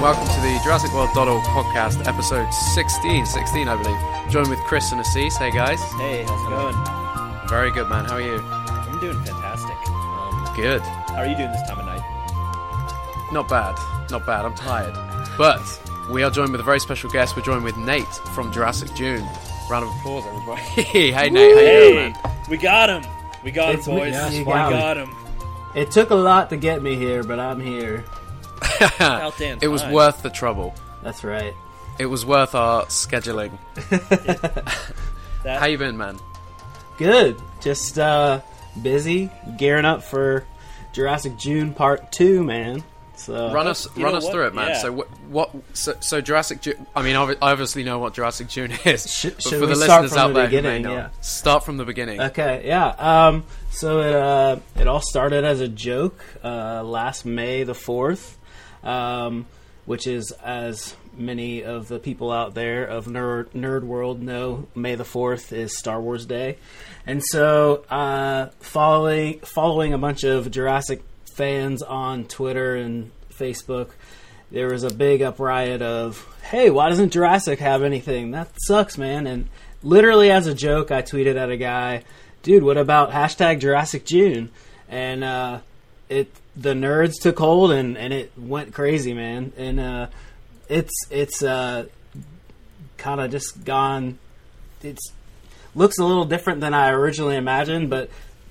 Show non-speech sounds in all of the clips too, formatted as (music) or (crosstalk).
welcome to the Jurassic World.org podcast, episode 16, 16 I believe. Joined with Chris and Assis. Hey guys. Hey, how's it going? Very good, man. How are you? I'm doing fantastic. Um, Good. how are you doing this time of night? Not bad. Not bad. I'm tired. But we are joined with a very special guest. We're joined with Nate from Jurassic June. Round of applause, everybody. (laughs) hey, Nate. How you Hey, doing, man? we got him. We got It's him, me. Yes, we wow. got him. It took a lot to get me here, but I'm here. About (laughs) damn It was time. worth the trouble. That's right. It was worth our scheduling. That, (laughs) How you been, man? Good. Just uh busy gearing up for Jurassic June Part 2, man. So Run us, you run know us what? through it, man. Yeah. So what? what so, so Jurassic June. I mean, obvi- I obviously know what Jurassic June (laughs) is. Sh- but should for we the start listeners from out the there who may beginning? not, Yeah. start from the beginning. Okay, yeah. Um, so it uh, it all started as a joke uh, last May the fourth, um, which is as many of the people out there of nerd nerd world know, May the fourth is Star Wars Day, and so uh, following following a bunch of Jurassic fans on Twitter and Facebook, there was a big upriot of, "Hey, why doesn't Jurassic have anything? That sucks, man!" And literally as a joke, I tweeted at a guy, "Dude, what about hashtag Jurassic June?" And uh, it the nerds took hold and, and it went crazy, man. And uh, it's it's uh, kind of just gone. It's looks a little different than I originally imagined, but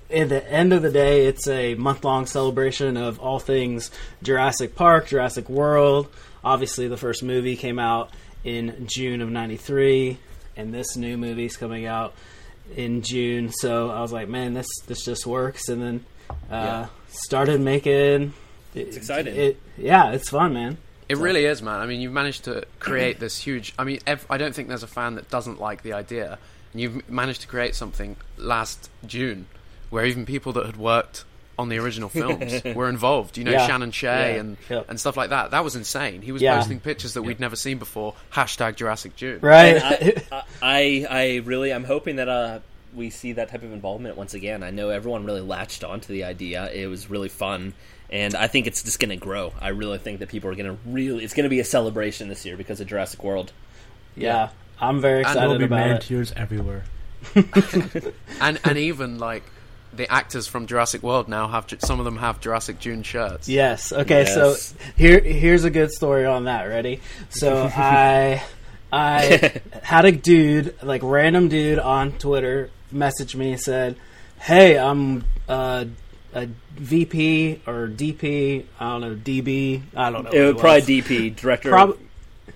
at the end of the day, it's a month long celebration of all things Jurassic Park, Jurassic World. Obviously, the first movie came out in June of '93, and this new movie's coming out in June. So I was like, man, this this just works. And then uh, Yeah. started making. It's exciting. It, yeah, it's fun, man. It really is, man. I mean, you've managed to create this huge. I mean, ev- I don't think there's a fan that doesn't like the idea. And you've managed to create something last June, where even people that had worked on the original (laughs) films were involved. You know, Yeah. Shannon Shea Yeah. and Yep. and stuff like that. That was insane. He was Yeah. posting pictures that we'd never seen before. Hashtag Jurassic June. Right. I, I, I really, I'm hoping that uh, we see that type of involvement once again. I know everyone really latched onto the idea. It was really fun, and I think it's just going to grow. I really think that people are going to really. It's going to be a celebration this year because of Jurassic World. yeah, I'm very And excited There will be about man it. tears everywhere. (laughs) And and even like the actors from Jurassic World now have some of them have Jurassic June shirts. Yes. Okay. Yes. So here, here's a good story on that. Ready? So (laughs) I, I had a dude, like random dude on Twitter, message me and said, "Hey, I'm uh, a VP or DP. I don't know DB. I don't know. It would probably DP director Prob-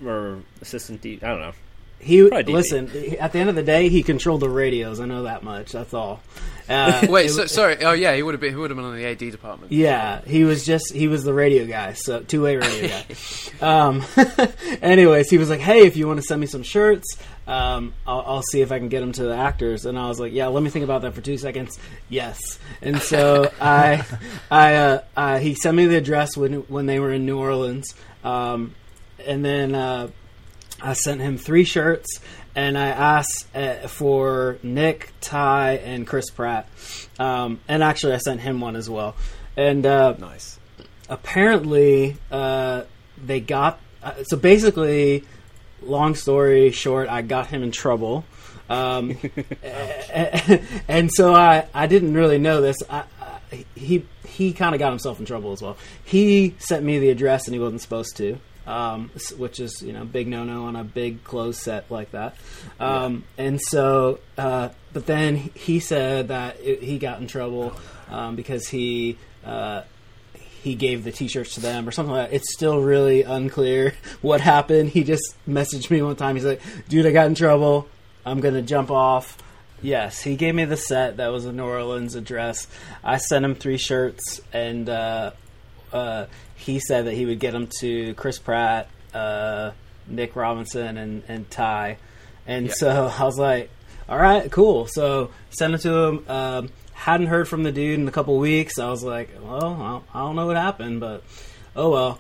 or assistant D. I don't know. He probably listen. he- At the end of the day, he controlled the radios. I know that much. That's all. Uh, (laughs) Wait, it- so, sorry. Oh yeah, he would have been. He would have been on the AD department. Yeah, he was just he was the radio guy, so two way radio guy. (laughs) Um, (laughs) anyways, he was like, "Hey, if you want to send me some shirts, um, I'll, I'll see if I can get them to the actors." And I was like, "Yeah, let me think about that for two seconds." Yes, and so I, I, uh, uh, he sent me the address when when they were in New Orleans, um, and then uh, I sent him three shirts, and I asked uh, for Nick, Ty, and Chris Pratt. Um, and actually, I sent him one as well. And uh, Nice. apparently, uh, they got. Uh, so basically, long story short, I got him in trouble. Um, (laughs) (laughs) and so I, I didn't really know this. I, I, he he kind of got himself in trouble as well. He sent me the address and he wasn't supposed to, um, which is you know big no no on a big clothes set like that. Um, And so, uh, but then he said that it, he got in trouble um, because he. Uh, he gave the t-shirts to them or something like that. It's still really unclear (laughs) what happened. He just messaged me one time. He's like, "Dude, I got in trouble. I'm gonna jump off." Yes, he gave me the set. That was a New Orleans address. I sent him three shirts, and uh, uh, he said that he would get them to Chris Pratt, uh, Nick Robinson, and, and Ty. And Yeah. so (laughs) I was like, "All right, cool." So sent it to him. Um, hadn't heard from the dude in a couple weeks. I was like, "Well, I don't, I don't know what happened, but oh well."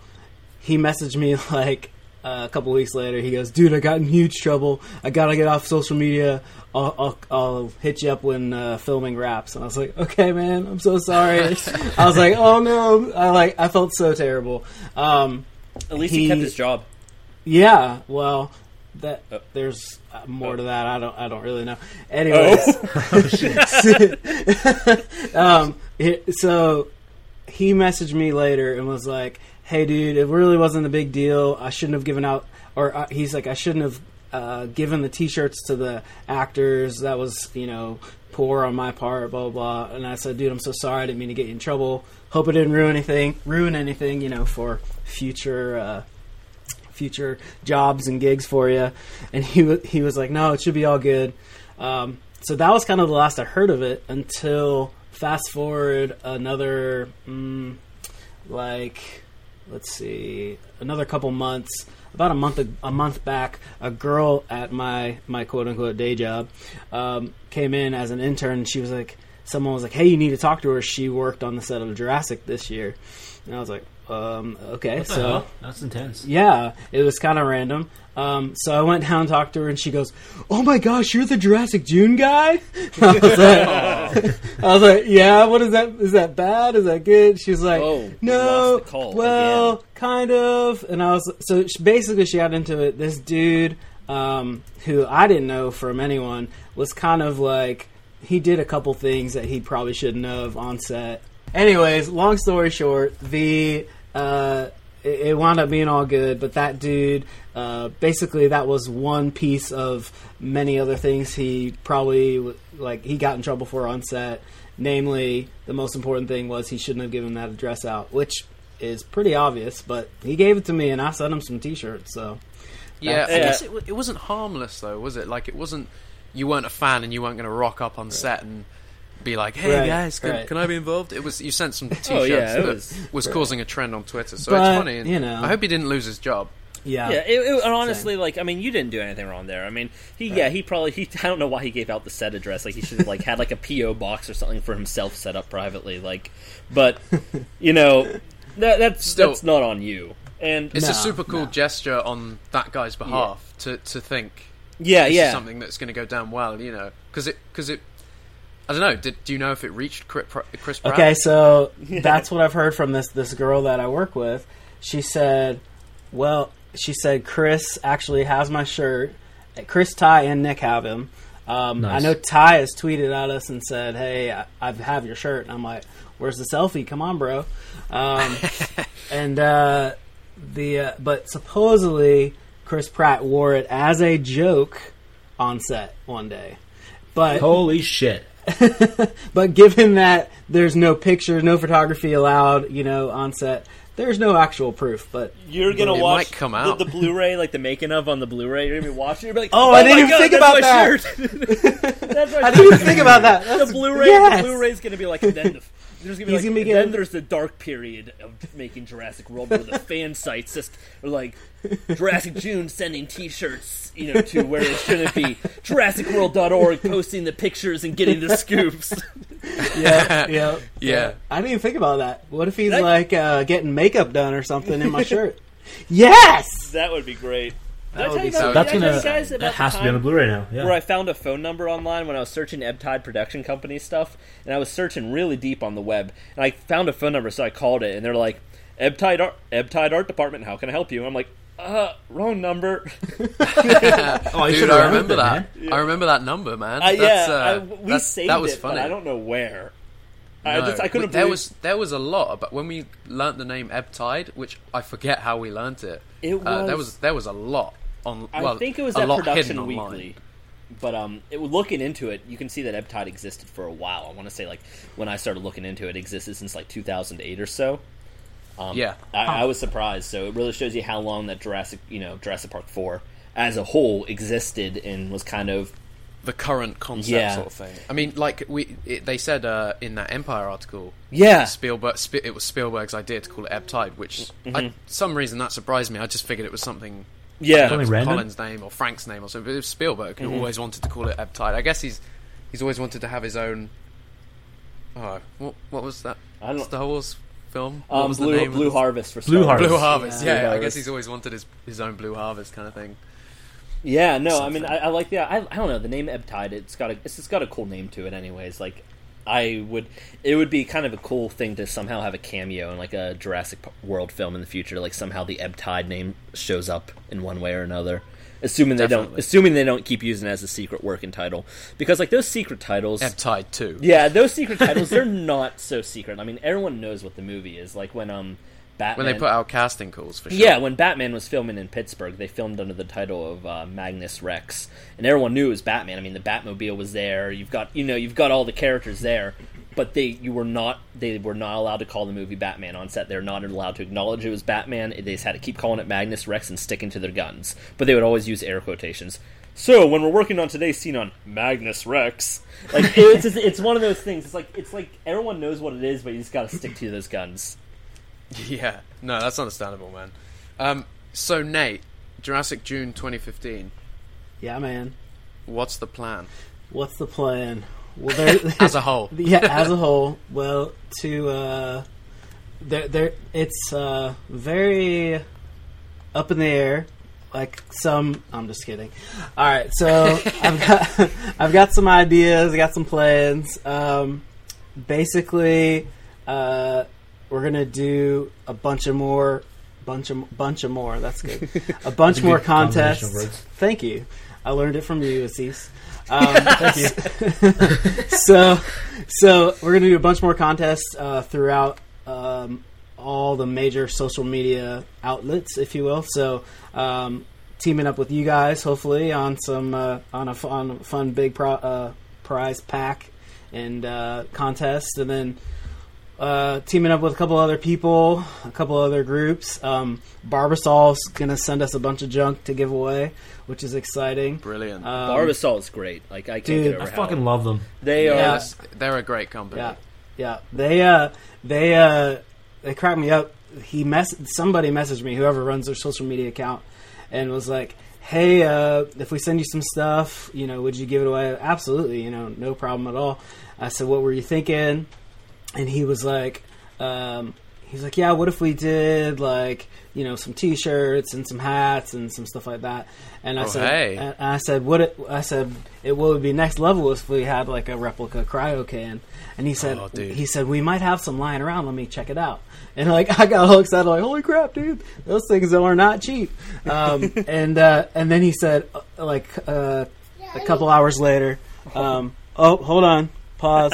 He messaged me (laughs) like uh, a couple weeks later. He goes, "Dude, I got in huge trouble. I gotta get off social media. I'll, I'll, I'll hit you up when uh, filming wraps." And I was like, "Okay, man. I'm so sorry." (laughs) I was like, "Oh no!" I like I felt so terrible. Um, At least he, He- kept his job. Yeah, well, that Oh. there's uh, more to that. I don't I don't really know. Anyways, (laughs) (laughs) um, so he messaged me later and was like, "Hey, dude, it really wasn't a big deal. I shouldn't have given out." Or uh, he's like, "I shouldn't have uh, given the T-shirts to the actors. That was, you know." Poor on my part, blah blah blah. And I said, "Dude, I'm so sorry. I didn't mean to get you in trouble. Hope it didn't ruin anything. Ruin anything, you know, for future uh, future jobs and gigs for you. And he wa- he was like, no, it should be all good. Um, so that was kind of the last I heard of it until fast forward another mm, like let's see another couple months. About a month a month back, a girl at my my quote unquote day job um, came in as an intern. And she was like, someone was like, "Hey, you need to talk to her. She worked on the set of Jurassic this year." And I was like, um, "Okay." What the so hell? That's intense. yeah, it was kind of random. Um, so I went down and talked to her, and she goes, "Oh my gosh, you're the Jurassic June guy." (laughs) I was like, I was like, "Yeah, what is that? Is that bad? Is that good?" She's like, Oh, "No, lost the call well, again." kind of." And I was so she, basically she got into it. This dude, um, who I didn't know from anyone, was kind of like he did a couple things that he probably shouldn't have on set. Anyways, long story short, the uh, it, it wound up being all good, but that dude, uh, basically, that was one piece of many other things he probably like he got in trouble for on set. Namely, the most important thing was he shouldn't have given that address out, which is pretty obvious. But he gave it to me, and I sent him some T-shirts. So Yeah, I guess it, it wasn't harmless though, was it? Like it wasn't. You weren't a fan, and you weren't going to rock up on set and be like, "Hey Right, guys, can, right. can I be involved?" It was you sent some T-shirts (laughs) Oh, yeah, that was- was, causing a trend on Twitter, so But, it's funny. And you know. I hope he didn't lose his job. yeah, Yeah, it, it, and honestly, like I mean, you didn't do anything wrong there. I mean, he yeah, he probably he (laughs) I don't know why he gave out the set address. Like he should have like had like a PO box or something for himself set up privately. Like, but (laughs) you know, that that's Still- that's not on you. And It's No, a super cool no. gesture on that guy's behalf to to think yeah, this yeah, is something that's going to go down well, you know, because it because it. I don't know. Did, do you know if it reached Chris Pratt? Okay, so (laughs) that's what I've heard from this this girl that I work with. She said, "Well, she said Chris actually has my shirt. Chris, Ty, and Nick have him. Um, Nice. I know Ty has tweeted at us and said, "Hey, I, I have your shirt." And I'm like, "Where's the selfie? Come on, bro." Um, (laughs) and uh, the uh, but supposedly Chris Pratt wore it as a joke on set one day, but Holy shit. (laughs) but given that there's no pictures, no photography allowed, you know, on set, there's no actual proof. But you're gonna It watch might come out. The, Blu-ray, like the making of on the Bluray. You're gonna be watching. You're gonna be like, oh, oh, I didn't my even God, think about my that. shirt. (laughs) that's my I didn't even think about that. the Blu-ray. yes. The Blu-ray's gonna be like. And then the, there's gonna be He's like. gonna be getting- then there's the dark period of making Jurassic World, where the (laughs) fan sites just are like (laughs) Jurassic June sending T-shirts, you know, to where it shouldn't be. JurassicWorld.org posting the pictures and getting the scoops. (laughs) yeah, yeah, (laughs) Yeah. I didn't even think about that. What if he's That- like uh, getting makeup done or something in my shirt? Yes. that would be great. That would be so- about, That's did I tell gonna. guys That has to be on the time Blu-ray now. Yeah. where I found a phone number online when I was searching Ebb Tide Production Company stuff, and I was searching really deep on the web, and I found a phone number, so I called it, and they're like, "Ebb Tide Art, Ebb Tide Art Department, how can I help you?" And I'm like, "Uh, wrong number." (laughs) Oh, you Dude, I remember that, that. I remember that number, man. I, That's, yeah, uh, I, we that's- saved that was it, funny. but I don't know where. I No, just I couldn't. there believe- was there was a lot, but when we learnt the name Ebb Tide, which I forget how we learnt it, It uh, there was- was there was a lot on. I think it was a at lot Production Weekly. online. But um, it, looking into it, you can see that Ebb Tide existed for a while. I want to say like when I started looking into it, it existed since like 2008 or so. Um, Yeah. I, I was surprised. So it really shows you how long that Jurassic, you know, Jurassic Park four as a whole existed and was kind of The current concept Yeah. sort of thing. I mean, like we it, they said uh, in that Empire article, yeah. Spielberg Sp- it was Spielberg's idea to call it Ebb Tide, which Mm-hmm. I, some reason that surprised me. I just figured it was something. Yeah. I don't know, Something was random? Colin's name or Frank's name or something. But it was Spielberg Mm-hmm. always wanted to call it Ebb Tide. I guess he's he's always wanted to have his own. Oh, what what was that? I don't- Star Wars film. What Um, was the Blue, name Blue the- Harvest for Blue Star Wars. Harvest. Blue Harvest. Yeah. Yeah, Blue I Harvest. guess he's always wanted his his own Blue Harvest kind of thing. Yeah, no, I mean, I, I like the. I, I don't know the name Ebb Tide. It's got a. It's, it's got a cool name to it, anyways. Like, I would. It would be kind of a cool thing to somehow have a cameo in like a Jurassic World film in the future. Like somehow the Ebb Tide name shows up in one way or another. Assuming they don't, assuming they don't keep using it as a secret working title, because like those secret titles, Ebb Tide 2. yeah, those secret (laughs) titles, they're not so secret. I mean, everyone knows what the movie is. Like when um, Batman. When they put out casting calls for sure. Yeah, when Batman was filming in Pittsburgh, they filmed under the title of uh, Magnus Rex, and everyone knew it was Batman. I mean, the Batmobile was there. You've got you know you've got all the characters there, but they you were not they were not allowed to call the movie Batman on set. They're not allowed to acknowledge it was Batman. They just had to keep calling it Magnus Rex and sticking to their guns. But they would always use air quotations. So when we're working on today's scene on Magnus Rex, like (laughs) it's just, it's one of those things. It's like it's like everyone knows what it is, but you just got to stick to those guns. Yeah. No, that's understandable, man. Um, so, Nate, Jurassic June 2015, Yeah, man. what's the plan? What's the plan? Well, there, (laughs) As a whole. (laughs) yeah, as a whole. Well, to uh, there, there, it's uh, very up in the air. Like some, I'm just kidding. All right, so (laughs) I've got, I've got some ideas. I got some plans. Um, basically, uh, we're gonna do a bunch of more, bunch of bunch of more. That's good. (laughs) A bunch a more contests. Thank you. I learned it from you, Assis. (laughs) Um, thank you. (laughs) so, so we're gonna do a bunch more contests uh, throughout um, all the major social media outlets, if you will. So, um, teaming up with you guys, hopefully, on some uh, on a fun, fun big pro- uh, prize pack and uh, contest, and then uh, teaming up with a couple other people, a couple other groups. Um, Barbasol's gonna send us a bunch of junk to give away, which is exciting. Brilliant. Um, Barbasol is great. Like I can't dude, get over I how fucking love them. they Yeah. are. They're a great company. Yeah, yeah. They uh, they uh, they cracked me up. He mess somebody messaged me, whoever runs their social media account, and was like, "Hey, uh, if we send you some stuff, you know, would you give it away?" Absolutely, you know, no problem at all. I said, "What were you thinking?" And he was like, um, "He's like, yeah. What if we did like, you know, some T-shirts and some hats and some stuff like that?" And I Oh, said, hey. and I said, "What?" It, I said, "It what would be next level if we had like a replica cryo can." And he said, Oh. "He said we might have some lying around. Let me check it out." And like (laughs) I got all excited, like, "Holy crap, dude! Those things are not cheap." Um, (laughs) and uh, and then he said, uh, like uh, a couple hours later, um, "Oh, hold on, (laughs) pause.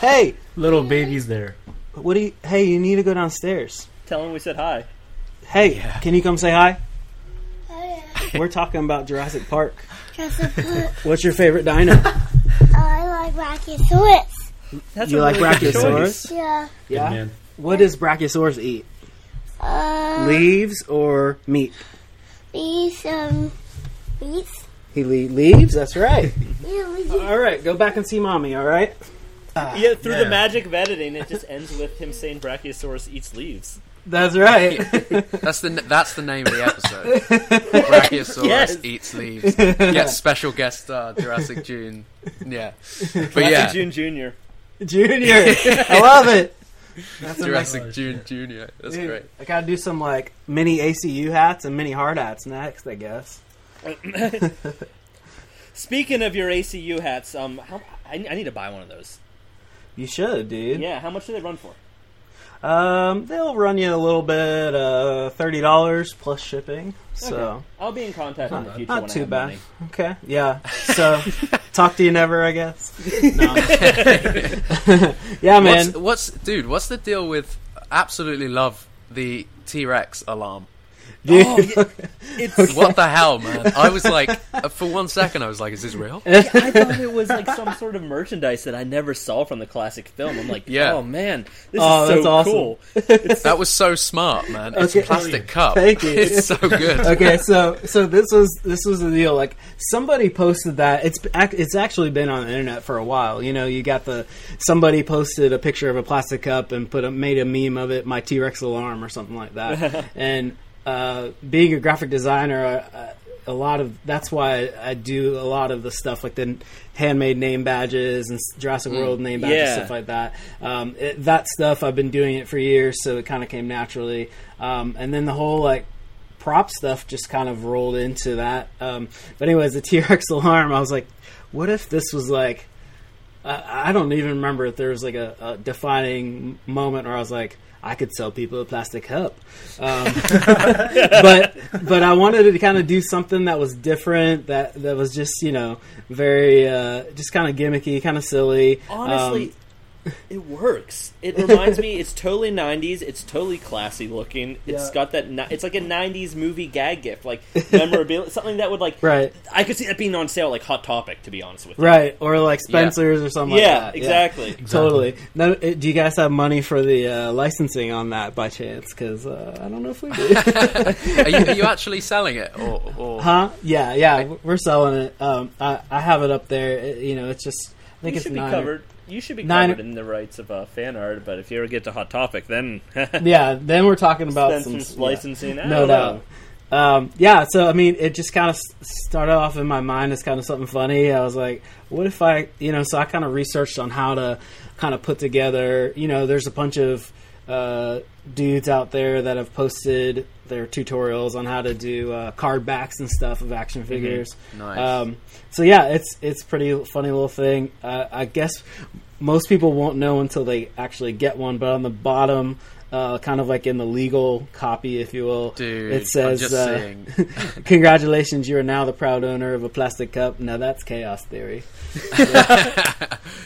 hey, Little babies there. what do you? Hey, you need to go downstairs. Tell him we said hi. Hey, can you come say hi? Oh, We're talking about Jurassic Park. Just a put, What's your favorite dino? (laughs) I like Brachiosaurus. That's You like really Brachiosaurus? Yeah. Yeah. man. What does Brachiosaurus eat? Uh, Leaves or meat? these, um, these. He le- leaves. That's right. (laughs) All right, go back and see mommy. All right. Ah, yeah, through Yeah. the magic of editing, it just ends with him saying Brachiosaurus eats leaves. That's right. (laughs) That's the that's the name of the episode. (laughs) Brachiosaurus Yes. eats leaves. Get special guest star Jurassic June. Yeah, but Classic yeah, June Junior. Junior, I love it. That's Jurassic amazing. June Junior. That's Dude, great. I gotta do some like mini ACU hats and mini hard hats next, I guess. (clears throat) Speaking of your ACU hats, um, how, I, I need to buy one of those. You should, dude. Yeah, how much do they run for? Um, they'll run you a little bit, uh, thirty dollars plus shipping. So Okay. I'll be in contact in the future not when I too have bad. money. Okay, yeah. So (laughs) talk to you never, I guess. (laughs) No. (laughs) yeah, man. What's, what's dude? What's the deal with? Absolutely love the T Rex alarm. Dude. Oh, yeah, (laughs) it's. What the hell, man? I was like, uh, for one second, I was like, is this real? I thought it was like some (laughs) sort of merchandise that I never saw from the classic film. I'm like, Yeah. oh man, this Oh, is so awesome. cool. That was so smart, man. It's Okay. a plastic cup. Thank you. It's so good. okay, so so this was this was the deal. Like somebody posted that it's it's actually been on the internet for a while. You know, you got the somebody posted a picture of a plastic cup and put a made a meme of it, my T Rex alarm or something like that. (laughs) and uh, being a graphic designer, uh, a lot of that's why I do a lot of the stuff like the handmade name badges and Jurassic World name badges Yeah. stuff like that. Um, it, that stuff I've been doing it for years, so it kind of came naturally. Um, and then the whole like prop stuff just kind of rolled into that. Um, but anyways, the T Rex (laughs) alarm, I was like, what if this was like I, I don't even remember if there was like a, a defining moment where I was like, I could sell people a plastic cup. Um, (laughs) but but I wanted to kind of do something that was different, that that was just you know very uh, just kind of gimmicky, kind of silly. Honestly, Um, it works. It reminds me. It's totally '90s. It's totally classy looking. It's Yeah. got that. It's like a '90s movie gag gift, like memorabilia, (laughs) something that would like. right, I could see that being on sale, like Hot Topic. To be honest with you. right, or like Spencer's or something. Yeah, like that. exactly. Totally. No, it, do you guys have money for the uh, licensing on that by chance? Because uh, I don't know if we do. (laughs) are, you, are you (laughs) actually selling it, or, or huh? Yeah, yeah, we're selling it. Um, I, I have it up there. It- you know, it's just I think You it's should be nine. covered. You should be nine- covered in the rights of uh, fan art, but if you ever get to Hot Topic, then (laughs) Yeah, then we're talking about some licensing. I No doubt. Um, yeah, so I mean, it just kind of started off in my mind as kind of something funny. I was like, what if I, you know, so I kind of researched on how to kind of put together, you know, there's a bunch of uh, dudes out there that have posted their tutorials on how to do uh, card backs and stuff of action figures. Nice. Um, so yeah, it's it's pretty funny little thing. Uh, I guess most people won't know until they actually get one, but on the bottom, uh, kind of like in the legal copy, if you will, Dude, it says, I'm just uh, (laughs) "Congratulations, you are now the proud owner of a plastic cup." Now that's chaos theory. (laughs)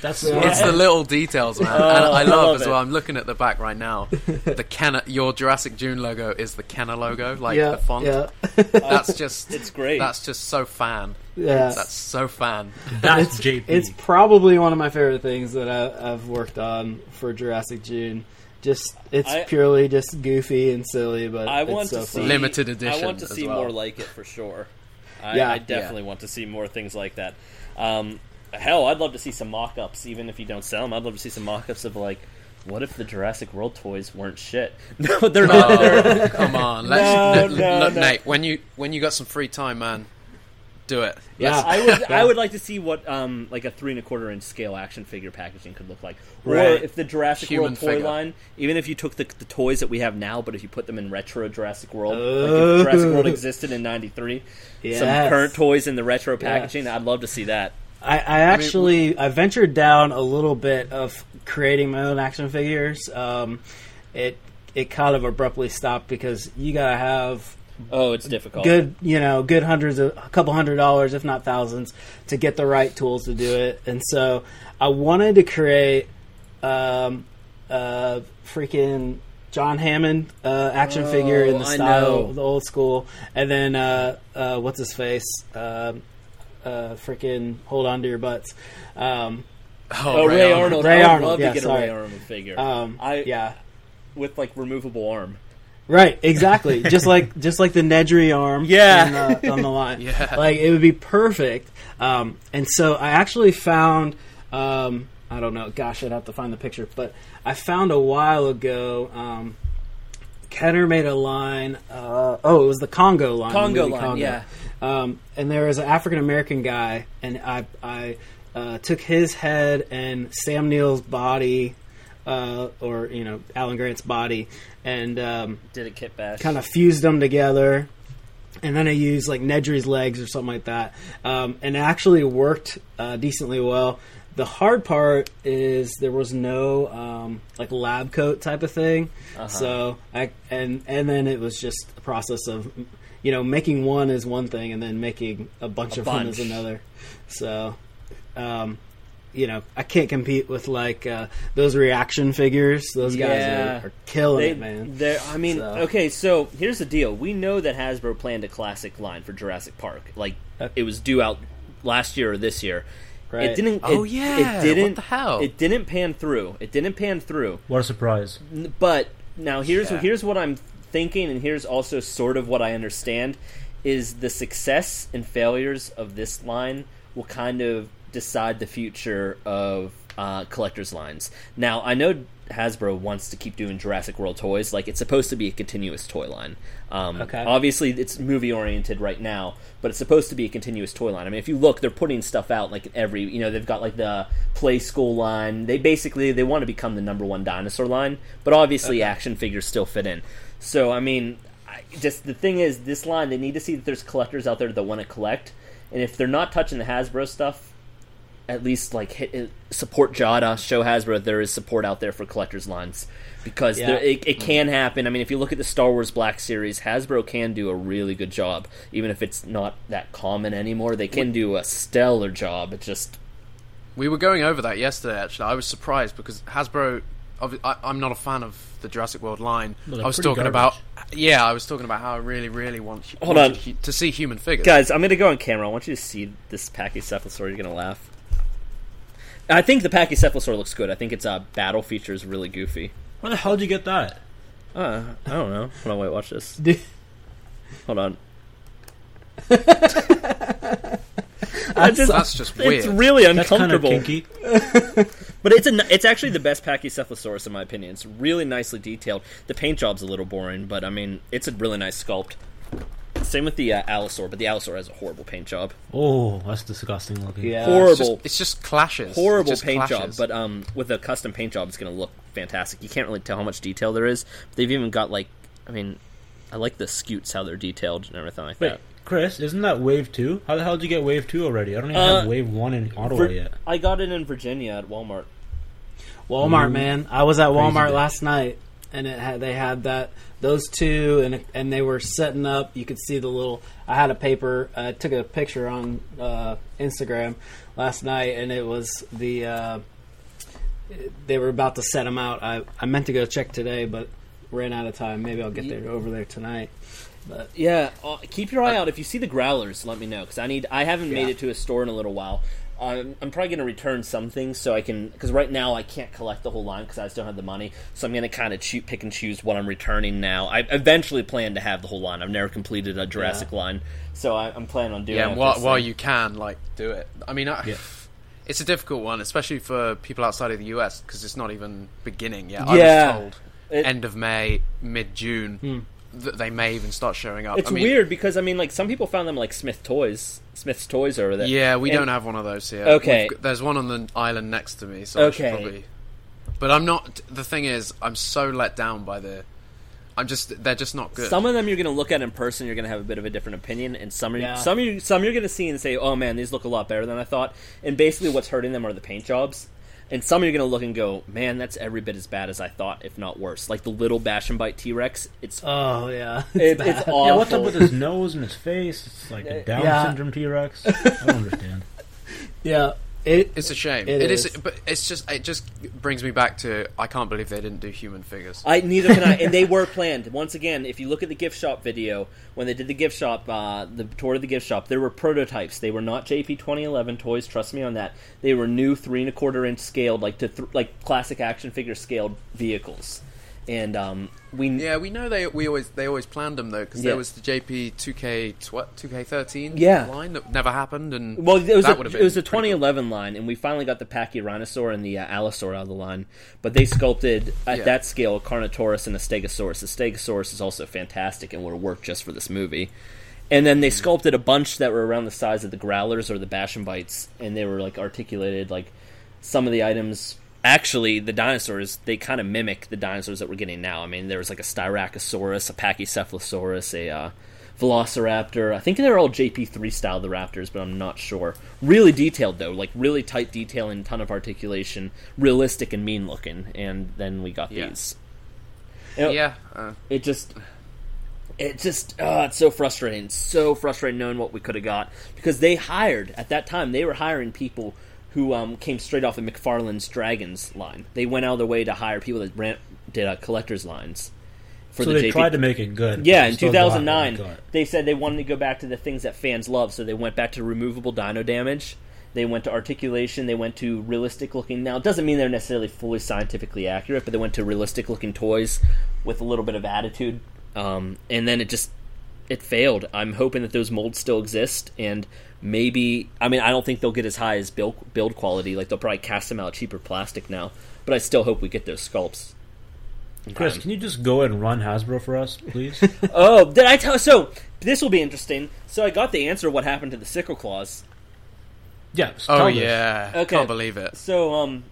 That's It's the little details, man. Oh, and I I love, love as it. well. I'm looking at the back right now. The Kenner, your Jurassic June logo is the Kenner logo, like yeah, the font. yeah, (laughs) That's just It's great. That's just so fan. yeah. That's so fan. That's JP. It's probably one of my favorite things that I, I've worked on for Jurassic June. Just it's I- purely just goofy and silly, but I it's want so to see fun. Limited edition I want to see well. more like it for sure. I, Yeah. I definitely want to see more things like that. Um, hell, I'd love to see some mock-ups, even if you don't sell them. I'd love to see some mock-ups of like, what if the Jurassic World toys weren't shit? (laughs) No, they're not. Oh, come on. (laughs) Let's, No, look, no, look, no. Nate, when you when you got some free time, man, do it. Yeah. I would I would like to see what um like a three and a quarter inch scale action figure packaging could look like, or Right. if the Jurassic Human World toy figure. line, even if you took the, the toys that we have now, but if you put them in retro Jurassic World, like if Jurassic World existed in '93, some Yes. current toys in the retro packaging, I'd love to see that. I, I actually I ventured down a little bit of creating my own action figures. Um, it it kind of abruptly stopped because you gotta have Oh, it's difficult. good you know good hundreds of a couple hundred dollars if not thousands to get the right tools to do it. And so I wanted to create um, uh, freaking John Hammond uh, action figure in the Oh, style of the old school, and then uh, uh, what's his face. Um, uh, freaking hold on to your butts. Um, Oh, Ray, Arnold. Ray I would Arnold, love yeah, to get sorry. a Ray Arnold figure. um, I yeah, with like removable arm. Right, exactly. just like (laughs) just like the Nedry arm, Yeah. in, uh, on the line. (laughs) Yeah. like it would be perfect. Um, and so I actually found, um, I don't know, gosh, I'd have to find the picture, but I found a while ago. Um, Kenner made a line. Uh, oh, it was the Congo line. Congo line, yeah. Um, and there was an African American guy, and I, I uh, took his head and Sam Neill's body, uh, or you know Alan Grant's body, and um, Did a kit bash. kind of fused them together. And then I used like Nedry's legs or something like that, um, and it actually worked uh, decently well. The hard part is there was no um, like lab coat type of thing, Uh-huh. so I and and then it was just a process of you know making one is one thing and then making a bunch A of them is another. So, um, you know, I can't compete with like uh, those reaction figures. Those guys Yeah. are, are killing They, it, man. they're- I mean, So- okay, so here's the deal. We know that Hasbro planned a classic line for Jurassic Park. Like, Uh, it was due out last year or this year. Right. It didn't. Oh, yeah. It didn't. What the hell? It didn't pan through. It didn't pan through. what a surprise. But now here's Yeah. here's what I'm thinking, and here's also sort of what I understand is the success and failures of this line will kind of decide the future of uh, collectors lines. Now I know Hasbro wants to keep doing Jurassic World toys, like it's supposed to be a continuous toy line. Um, Okay. Obviously, it's movie oriented right now, but it's supposed to be a continuous toy line. I mean, if you look, they're putting stuff out like every. You know, they've got like the Playskool line. They basically they want to become the number one dinosaur line, but obviously action figures still fit in. So I mean, I, just the thing is, this line they need to see that there's collectors out there that want to collect, and if they're not touching the Hasbro stuff, at least like hit, uh, support Jada, show Hasbro there is support out there for collectors lines because Yeah. there, it, it can happen. I mean, if you look at the Star Wars Black Series, Hasbro can do a really good job, even if it's not that common anymore. They can do a stellar job. It's just We were going over that yesterday. Actually, I was surprised because Hasbro. I, I'm not a fan of the Jurassic World line. Well, I was talking garbage. about. Yeah, I was talking about how I really, really want hu- Hold wanted on. hu- to see human figures. guys, I'm gonna go on camera. I want you to see this Pachycephalosaur. You're gonna laugh. I think the Pachycephalosaur looks good. I think its uh, battle feature is really goofy. Where the hell did you get that? Uh, I don't know. Hold on, wait, watch this. (laughs) Hold on. (laughs) I just, That's just weird. it's really That's uncomfortable. (laughs) But it's a, it's actually the best Pachycephalosaurus in my opinion. It's really nicely detailed. The paint job's a little boring, but I mean, it's a really nice sculpt. Same with the uh, Allosaur, but the Allosaur has a horrible paint job. Oh, that's disgusting looking. Yeah. Horrible. It's just, it's just clashes. horrible just paint job, but um, with a custom paint job, it's going to look fantastic. You can't really tell how much detail there is. They've even got like, I mean, I like the scutes how they're detailed and everything like Wait, that. Chris, isn't that Wave 2? How the hell did you get Wave 2 already? I don't even Uh, have Wave 1 in Ottawa Vir- yet. I got it in Virginia at Walmart. Walmart, Ooh. man. I was at Walmart last night, and it had they had that those two, and and they were setting up. You could see the little. I had a paper. I took a picture on uh, Instagram last night, and it was the. Uh, they were about to set them out. I I meant to go check today, but ran out of time. Maybe I'll get there over there tonight. But Yeah, uh, keep your eye out. If you see the growlers, let me know because I need. I haven't made it to a store in a little while. I'm, I'm probably going to return some things so I can because right now I can't collect the whole line because I just don't have the money. So I'm going to kind of pick and choose what I'm returning now. I eventually plan to have the whole line. I've never completed a Jurassic line, so I, I'm planning on doing. yeah, it while, while you can, like, do it. I mean, I, Yeah. (sighs) it's a difficult one, especially for people outside of the US because it's not even beginning yet. Yeah. I was told It- end of May, mid June hmm. That they may even start showing up. It's I mean, weird because I mean, like some people found them like Smyth Toys, Smyths Toys or that. Yeah, we and- don't have one of those here. Okay. Got- there's one on the island next to me, so I should Okay. probably. But I'm not. The thing is, I'm so let down by the. I'm just. They're just not good. Some of them you're going to look at in person, you're going to have a bit of a different opinion, and some are, Yeah. some you some you're going to see and say, "Oh man, these look a lot better than I thought." And basically, what's hurting them are the paint jobs. And some you're going to look and go, "Man, that's every bit as bad as I thought, if not worse." Like the little Bash and Bite T Rex, it's oh yeah, (laughs) it, it's awful. Yeah, what's up with his nose and his face? It's like a Down Yeah. syndrome T Rex. I don't understand. (laughs) yeah. It It's a shame. It it is. is. but it's just. It just brings me back to. I can't believe they didn't do human figures. I neither can I, and they (laughs) were planned. Once again, if you look at the gift shop video, when they did the gift shop, uh, the tour of the gift shop, there were prototypes. They were not JP 2011 toys. Trust me on that. They were new three and a quarter inch scaled, like to th- like classic action figure scaled vehicles. And um, we yeah, we know they. We always. They always planned them though, because Yeah. there was the JP 2K. Tw- 2K13 Yeah. line that never happened, and Well, it was that a, it was a been pretty 2011 line, and we finally got the Pachyrhinosaur and the uh, Allosaur out of the line. But they sculpted at Yeah. that scale a Carnotaurus and a Stegosaurus. The Stegosaurus is also fantastic and would have worked just for this movie. And then they sculpted a bunch that were around the size of the Growlers or the Bash and Bites, and they were like articulated. Like some of the items, actually, the dinosaurs they kind of mimic the dinosaurs that we're getting now. I mean, there was like a Styracosaurus, a Pachycephalosaurus, a uh, Velociraptor. I think they're all JP3 style, the Raptors, but I'm not sure. Really detailed though, like really tight detail and ton of articulation, realistic and mean looking. And then we got Yeah. these. You know, Yeah. Uh, It just, it just, uh, it's so frustrating. So frustrating knowing what we could have got because they hired at that time. They were hiring people who um, came straight off of McFarlane's Dragons line. They went out of their way to hire people that ran, did uh, collectors lines. For so the they JP tried to make it good. yeah, in still got what 2009, they they said they wanted to go back to the things that fans love. So they went back to removable dino damage. They went to articulation. They went to realistic looking. Now, it doesn't mean they're necessarily fully scientifically accurate, but they went to realistic looking toys with a little bit of attitude. Um, and then it just it failed. I'm hoping that those molds still exist, and maybe I mean I don't think they'll get as high as build build quality. Like they'll probably cast them out cheaper plastic now, but I still hope we get those sculpts. Chris, can you just go ahead and run Hasbro for us, please? (laughs) Oh, did I tell? So this will be interesting. So I got the answer. What happened to the sickle claws? yeah. oh tell us. yeah. Okay. Can't believe it. So um,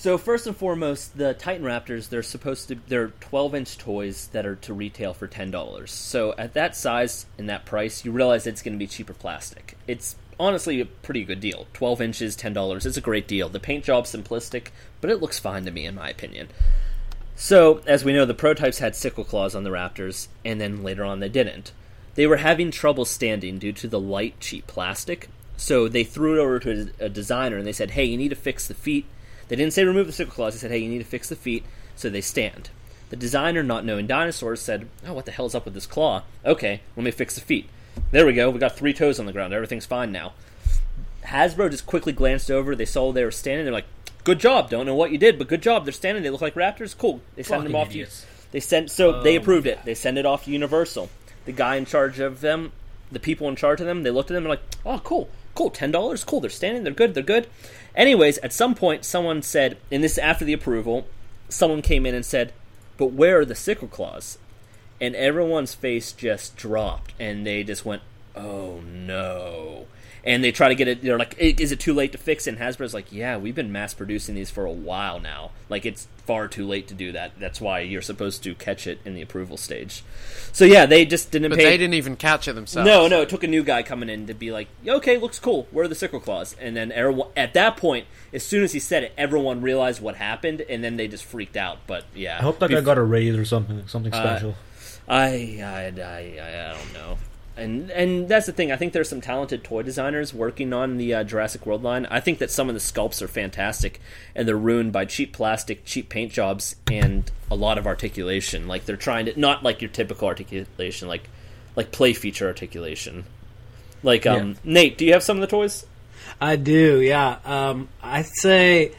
so first and foremost, the Titan Raptors they're supposed to they're 12 inch toys that are to retail for ten dollars. So at that size and that price, you realize it's going to be cheaper plastic. It's honestly a pretty good deal. Twelve inches, ten dollars. It's a great deal. The paint job's simplistic, but it looks fine to me, in my opinion. So, as we know, the prototypes had sickle claws on the Raptors, and then later on they didn't. They were having trouble standing due to the light, cheap plastic, so they threw it over to a designer and they said, hey, you need to fix the feet. They didn't say remove the sickle claws, they said, hey, you need to fix the feet so they stand. The designer, not knowing dinosaurs, said, oh, what the hell's up with this claw? Okay, let me fix the feet. There we go, we got three toes on the ground, everything's fine now. Hasbro just quickly glanced over, they saw they were standing, they're like, good job, don't know what you did, but good job, they're standing, they look like raptors, cool. They sent them off idiots. to They sent so they Oh, approved it. They send it off to Universal. The guy in charge of them, the people in charge of them, they looked at them and like, oh, cool, cool, ten dollars, cool. They're standing, they're good, they're good. Anyways, at some point, someone said, and this is after the approval, someone came in and said, but where are the sickle claws? And everyone's face just dropped, and they just went, oh no. And they try to get it. They're like, "Is it too late to fix?" it? And Hasbro's like, "Yeah, we've been mass producing these for a while now. Like, it's far too late to do that. That's why you're supposed to catch it in the approval stage." So yeah, they just didn't But pay. they didn't even catch it themselves. No, no, it took a new guy coming in to be like, "Okay, looks cool. Where are the sickle claws?" And then everyone, at that point, as soon as he said it, everyone realized what happened, and then they just freaked out. But yeah, I hope that guy got a raise or something, something Uh, special. I, I, I, I, I don't know. And and that's the thing. I think there's some talented toy designers working on the uh, Jurassic World line. I think that some of the sculpts are fantastic, and they're ruined by cheap plastic, cheap paint jobs, and a lot of articulation. Like they're trying to not like your typical articulation, like like play feature articulation. Like um, Nate, do you have some of the toys? I do, yeah. Um, I'd say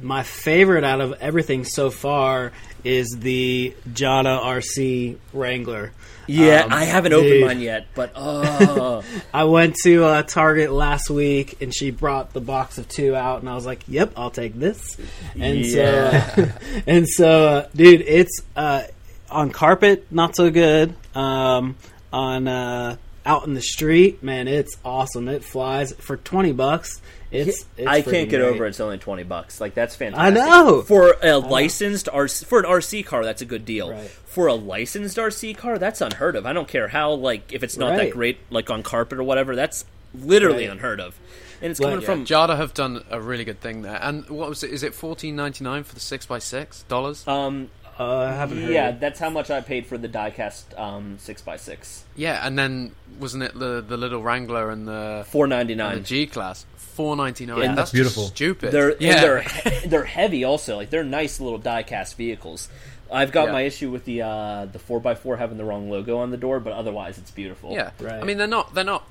my favorite out of everything so far is the Jada RC Wrangler. Yeah, Um, I haven't opened dude. mine yet, but oh, (laughs) I went to uh, Target last week and she brought the box of two out, and I was like, "Yep, I'll take this." And so, (laughs) and so, uh, dude, it's uh, on carpet, not so good. Um, on uh, out in the street, man, it's awesome. It flies for twenty bucks. It's, it's I can't get great. over it's only twenty bucks. Like that's fantastic. I know. for a licensed RC, for an RC car, that's a good deal. Right. For a licensed RC car, that's unheard of. I don't care how like if it's not that great, like on carpet or whatever. That's literally Right. unheard of. And it's Well, coming Yeah, from Jada have done a really good thing there. And what was it? Is it fourteen ninety nine for the six x six dollars? um Uh, I haven't heard. yeah, that's how much I paid for the diecast um six x six. Yeah, and then wasn't it the the little Wrangler and the, Four ninety and the nine. G class? Four ninety nine. And That's that's beautiful. Just stupid. They're yeah. they're (laughs) they're heavy also. Like they're nice little die-cast vehicles. I've got Yeah. my issue with the uh, the four x four having the wrong logo on the door, but otherwise it's beautiful. yeah. Right. I mean, they're not they're not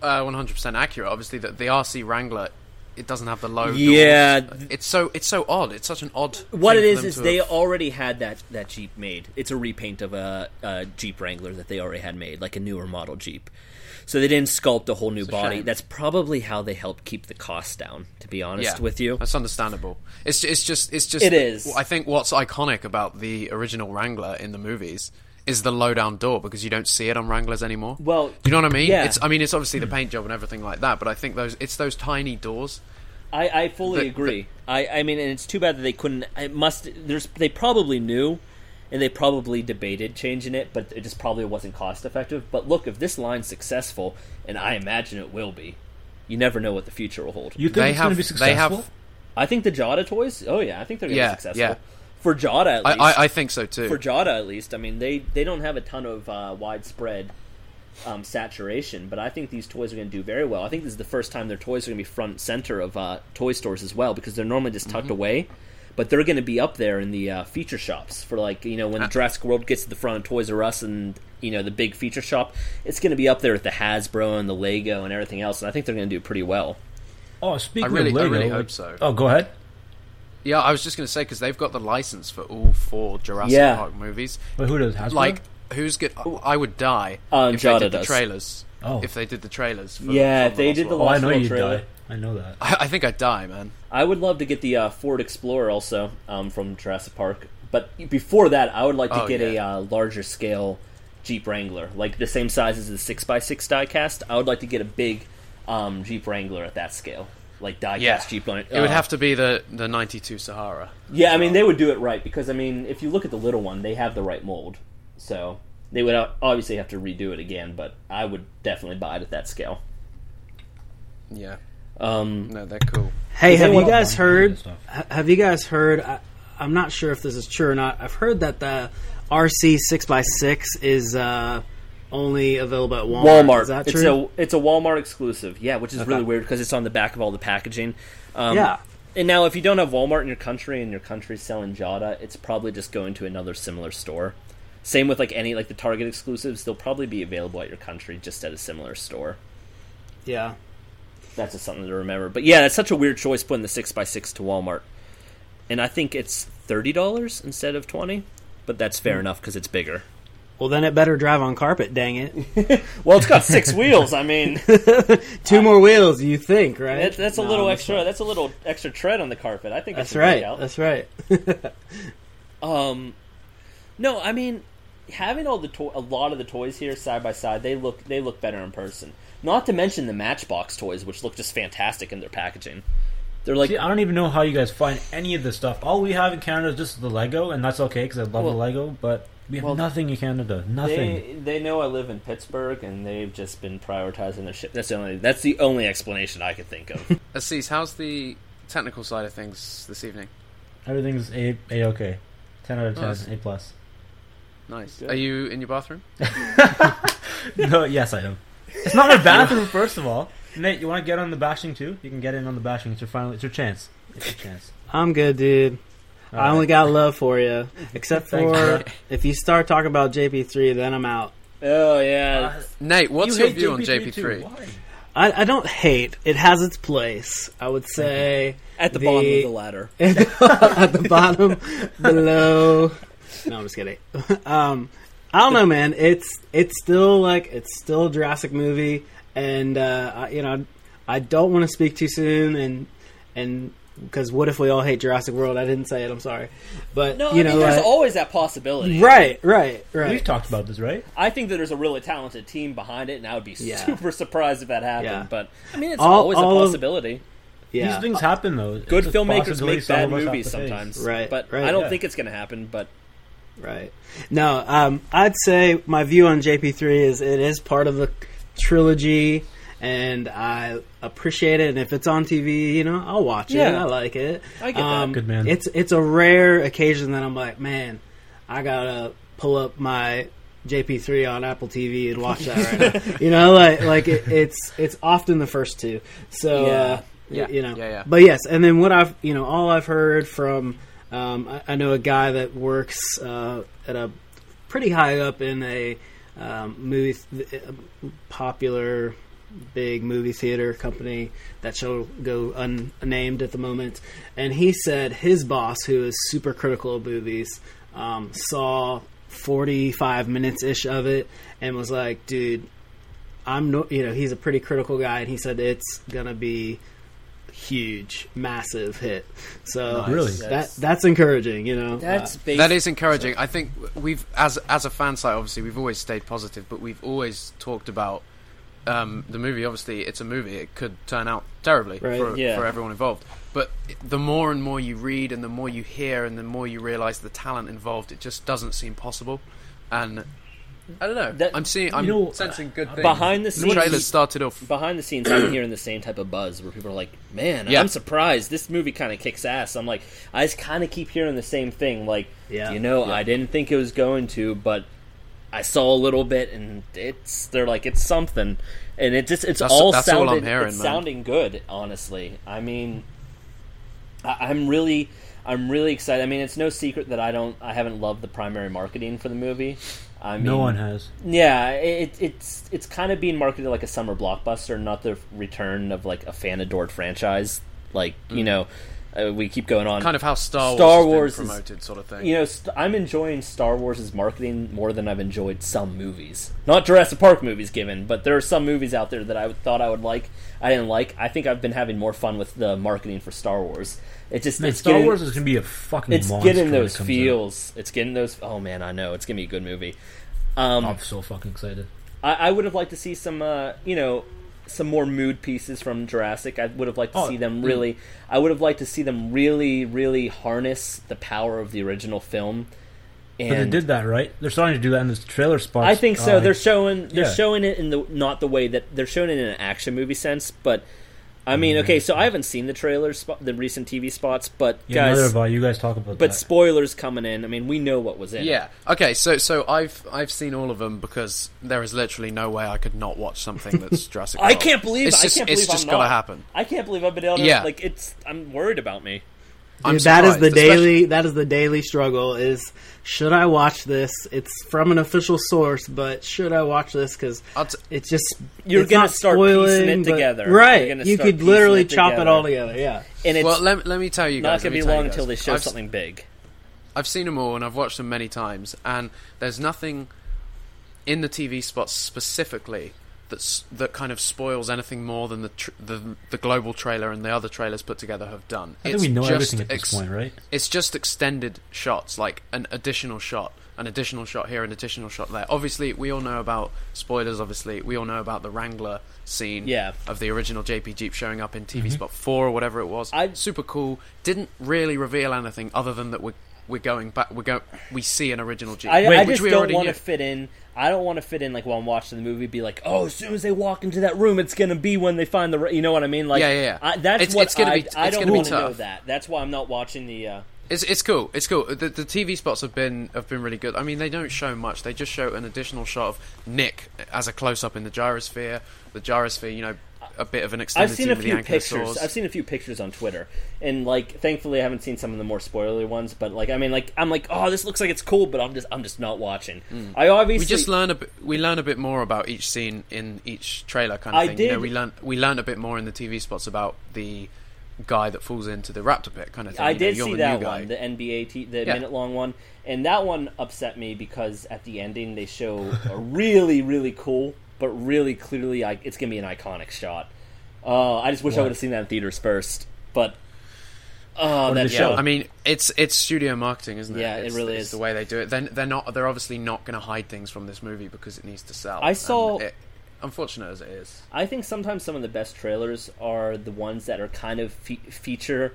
uh, one hundred percent accurate. Obviously, the, the RC Wrangler. It doesn't have the low. doors. Yeah. Uh, it's so it's so odd. It's such an odd. What it is is they have- already had that that Jeep made. It's a repaint of a, a Jeep Wrangler that they already had made, like a newer model Jeep. So they didn't sculpt a whole new a body. shame. That's probably how they helped keep the cost down. To be honest yeah, with you, That's understandable. It's it's just it's just It is. I think what's iconic about the original Wrangler in the movies is the low down door because you don't see it on Wranglers anymore. Well, you know what I mean? yeah. It's I mean it's obviously the paint job and everything like that, but I think those it's those tiny doors. I, I fully The- agree. I, I mean, and it's too bad that they couldn't. It must. There's. They probably knew, and they probably debated changing it, but it just probably wasn't cost effective. But look, if this line's successful, and I imagine it will be, you never know what the future will hold. You think They it's going have to be they successful? have I think the Jada toys. Oh yeah, I think they're going to Yeah, be successful. yeah. For Jada, at I, least. I, I think so too. for Jada at least. I mean, they they don't have a ton of uh, widespread um, saturation, but I think these toys are going to do very well. I think this is the first time their toys are going to be front and center of uh, toy stores as well because they're normally just tucked Mm-hmm. away. But they're going to be up there in the uh, feature shops for like you know when Uh. Jurassic World gets to the front of Toys R Us and you know the big feature shop, it's going to be up there with the Hasbro and the Lego and everything else. And I think they're going to do pretty well. Oh, speaking I really- of I really hope so. Oh, go ahead. Yeah, I was just going to say because they've got the license for all four Jurassic Yeah. Park movies. Wait, who does Hasbro? Like, who's good? I would die Uh, if they Jada did the does. trailers. Oh. If they did the trailers. For, Yeah, for if they Lost did the World. oh, I Lost know World you'd trailer. die. I know that. I, I think I'd die, man. I would love to get the uh, Ford Explorer also um, from Jurassic Park, but before that, I would like to Oh, get yeah. a uh, larger scale Jeep Wrangler, like the same size as the six x six diecast. I would like to get a big um, Jeep Wrangler at that scale, like diecast Yeah, Jeep. Wrangler. it It would have to be the the '92 Sahara. Yeah, I mean they would do it right because I mean if you look at the little one, they have the right mold, so they would uh, obviously have to redo it again. But I would definitely buy it at that scale. Yeah. Um, No, they're cool. Hey, have you guys heard? Have you guys heard? I, I'm not sure if this is true or not. I've heard that the RC six x six is uh, only available at Walmart. Walmart. Is that it's true? a it's a Walmart exclusive. Yeah, which is Okay. really weird because it's on the back of all the packaging. Um, yeah. And now, if you don't have Walmart in your country and your country's selling Jada, it's probably just going to another similar store. Same with like any like the Target exclusives, they'll probably be available at your country just at a similar store. Yeah. That's just something to remember. But yeah, that's such a weird choice putting the six x six to Walmart, and I think it's thirty dollars instead of twenty. But that's fair enough because it's bigger. Well, then it better drive on carpet. Dang it! (laughs) Well, it's got six wheels. I mean, (laughs) Two more wheels. You think, right? that's, that's a No, little that's extra. fine. That's a little extra tread on the carpet. I think That's it should work right. out. That's right. (laughs) Um, no, I mean, having all the to- a lot of the toys here side by side, they look they look better in person. Not to mention the Matchbox toys, which look just fantastic in their packaging. They're like, See, I don't even know how you guys find any of this stuff. All we have in Canada is just the Lego, and that's okay because I love Well- the Lego. But we have well, nothing in Canada. Nothing. they they know I live in Pittsburgh, and they've just been prioritizing their shit. That's the only that's the only explanation I could think of. (laughs) Assis, how's the technical side of things this evening? Everything's a a okay. Ten out of ten, Nice. A plus. Nice. Good. Are you in your bathroom? (laughs) no, yes, I am. It's not my (laughs) bathroom, first of all. Nate, you want to get on the bashing too? You can get in on the bashing. It's your final. It's your chance. It's your chance. I'm good, dude. All I only right. got love for you. Except for if you start talking about JP3, then I'm out. oh yeah, Nate, what's You your view on JP3 too. JP3? Why? I, I don't hate. It has its place. I would say at the, The- bottom of the ladder. (laughs) at the bottom, below. No, I'm just kidding. (laughs) Um, I don't know, man. It's it's still like it's still a Jurassic movie, and uh, I, you know, I don't want to speak too soon, and and because what if we all hate Jurassic World? I didn't say it. I'm sorry, but No, you I know, mean, there's like- always that possibility. right, right, right. We've talked about this, right? I think that there's a really talented team behind it, and I would be Yeah. super surprised if that happened. Yeah. But I mean, it's All- always all a of- possibility. yeah, These things happen though. It's Good a filmmakers make bad of us have movies sometimes, Right, But right. I don't Yeah. think it's going to happen. But Right. No, um, I'd say my view on JP3 is it is part of the trilogy, and I appreciate it. And if it's on TV, you know, I'll watch it. I like it. I get that. um, Good man. It's it's a rare occasion that I'm like, man, I gotta pull up my JP3 on Apple TV and watch that right now. (laughs) You know, like like it, it's it's often the first two. So Yeah. uh, Yeah. you know, Yeah, yeah. but yes, and then what I've you know all I've heard from um, I, I know a guy that works uh, at a pretty high up in a um, movie th- popular big movie theater company that shall go unnamed at the moment, and he said his boss, who is super critical of movies, um, saw forty five minutes ish of it and was like, dude. I'm no, you know, he's a pretty critical guy, and he said it's gonna be huge, massive hit. So Really? that that's encouraging. You know, that's Uh, That is encouraging. I think we've, as as a fan site, obviously we've always stayed positive, but we've always talked about um, the movie. Obviously, it's a movie; it could turn out terribly Right. for Yeah. for everyone involved. But the more and more you read, and the more you hear, and the more you realise the talent involved, it just doesn't seem possible. And I don't know. That- I'm seeing, I'm You know, sensing good things. behind the scenes, the trailer started off. behind the scenes, I'm hearing the same type of buzz where people are like, "Man, Yeah. I'm surprised. This movie kind of kicks ass." I'm like, I just kind of keep hearing the same thing. Like, Yeah. you know, Yeah. I didn't think it was going to, but I saw a little bit, and it's they're like, it's something, and it just it's That's- all that's all sounded, I'm hearing, it's man. sounding good. Honestly, I mean, I, I'm really. I'm really excited. I mean, it's no secret that I don't, I haven't loved the primary marketing for the movie. I mean, No one has. yeah, it, it's it's kind of being marketed like a summer blockbuster, not the return of like a fan adored franchise. Like you mm-hmm. know, uh, we keep going on. Kind of how Star Wars, Star has been Wars is- promoted, sort of thing. you know, st- I'm enjoying Star Wars' marketing more than I've enjoyed some movies. Not Jurassic Park movies, given, but there are some movies out there that I thought I would like. I didn't like. I think I've been having more fun with the marketing for Star Wars. It just Man, it's Star getting, Wars is gonna be a fucking. it's monster getting when it those comes feels. It's getting those. Oh man, I know it's gonna be a good movie. Um, I'm so fucking excited. I, I would have liked to see some, uh, you know, some more mood pieces from Jurassic. I would have liked to Oh, see them mm. really. I would have liked to see them really, really harness the power of the original film. And But they did that right. They're starting to do that in this trailer spot. I think so. Uh, they're showing they're yeah. showing it in the not the way that they're showing it in an action movie sense, but I mean, okay, mm. so I haven't seen the trailers, spo- the recent TV spots, but Yeah, neither guys, have I. You guys talk about but that. spoilers coming in. I mean, we know what was in. Yeah. Okay. So so I've I've seen all of them because there is literally no way I could not watch something that's (laughs) Jurassic. I can't believe it's I just, can't it's believe just I'm gotta not. happen. I can't believe I've been able to. Yeah. Like it's. I'm worried about me. I'm Dude, that is the surprised, especially- daily. That is the daily struggle. Is should I watch this? It's from an official source, but should I watch this? Because t- it's just You're it's gonna not start spoiling, piecing it but- together. You're right? You could literally it chop it all together. Yeah. And it's well, let, let me tell you guys, not going to be long until they show I've something big. I've seen them all and I've watched them many times, and there's nothing in the TV spots specifically that's that kind of spoils anything more than the tr- the the global trailer and the other trailers put together have done. I think It's we know just everything at this ex- point, right? It's just extended shots, like an additional shot, an additional shot here, an additional shot there. Obviously, we all know about spoilers. Obviously, we all know about the Wrangler scene Yeah. of the original JP Jeep showing up in TV mm-hmm. spot four or whatever it was. I- Super cool. Didn't really reveal anything other than that we're we're going back. We go. We see an original Jeep, I, I just don't want to fit in. I don't want to fit in like while I'm watching the movie. Be like, oh, as soon as they walk into that room, it's gonna be when they find the. You know what I mean? Like, Yeah, yeah, yeah. I, that's It's- what it's gonna I, be- I don't want to know that. That's why I'm not watching the. Uh, It's it's cool. It's cool. The, the TV spots have been have been really good. I mean, they don't show much. They just show an additional shot of Nick as a close up in the gyrosphere. The gyrosphere, you know, a bit of an extended I've seen a few pictures. I've seen a few pictures on Twitter, and like, thankfully, I haven't seen some of the more spoilery ones. But like, I mean, like, I'm like, oh, this looks like it's cool, but I'm just, I'm just not watching. I obviously Mm. we just learn a bit. We learn a bit more about each scene in each trailer, kind of I thing. You know, did- we learn we learn a bit more in the TV spots about the guy that falls into the raptor pit, kind of thing. I You know, did you're see that one, the NBA, t- the Yeah. minute long one, and that one upset me because at the ending they show a really, really cool, but really clearly, I, it's gonna be an iconic shot. Uh, I just wish I would have seen that in theaters first, but oh, that show. I mean, it's it's studio marketing, isn't it? Yeah, it really it's is. the way they do it. Then they're not. They're obviously not going to hide things from this movie because it needs to sell. I saw- it, unfortunate as it is. I think sometimes some of the best trailers are the ones that are kind of fe- feature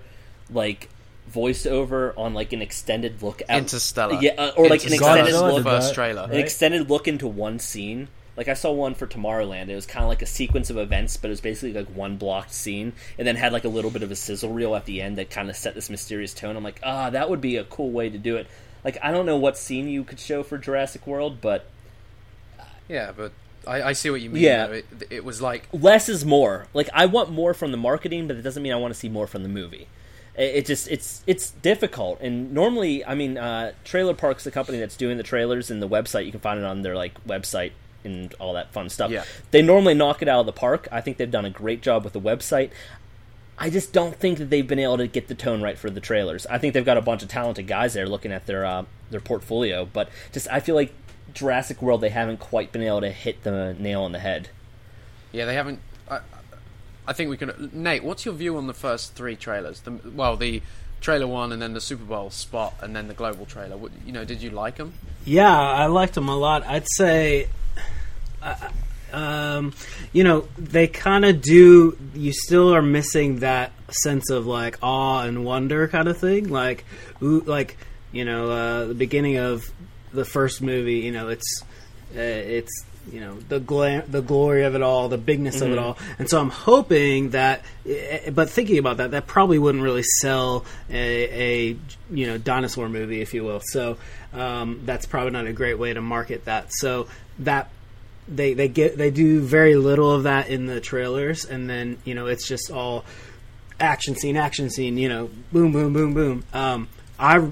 like voiceover on like an extended look at Interstellar. yeah, uh, or like an extended was Godzilla the look, first trailer. an Right. extended look into one scene. Like I saw one for Tomorrowland. It was kind of like a sequence of events, but it was basically like one blocked scene, and then had like a little bit of a sizzle reel at the end that kind of set this mysterious tone. I'm like, ah, that would be a cool way to do it. Like I don't know what scene you could show for Jurassic World, but Yeah, but I, I see what you mean. Yeah. It, it was like less is more. Like I want more from the marketing, but it doesn't mean I want to see more from the movie. It, it just it's it's difficult. And normally, I mean, uh, Trailer Park's the company that's doing the trailers and the website. You can find it on their like website and all that fun stuff. Yeah. They normally knock it out of the park. I think they've done a great job with the website. I just don't think that they've been able to get the tone right for the trailers. I think they've got a bunch of talented guys there looking at their uh, their portfolio, but just I feel like Jurassic World they haven't quite been able to hit the nail on the head. yeah, they haven't. I, I think we can. Nate, what's your view on the first three trailers? The, well, the trailer one, and then the Super Bowl spot, and then the global trailer. What, you know, did you like them? Yeah, I liked them a lot. I'd say, uh, um, you know, they kind of do. You still are missing that sense of like awe and wonder kind of thing. Like, ooh, like you know, uh, the beginning of the first movie. You know, it's uh, it's you know the the glory of it all, the bigness of it all, and so I'm hoping that. eh, But thinking about that, that probably wouldn't really sell a, a you know dinosaur movie, if you will. So um, that's probably not a great way to market that. So that they they get they do very little of that in the trailers, and then you know it's just all action scene, action scene. You know, boom, boom, boom, boom. Um, I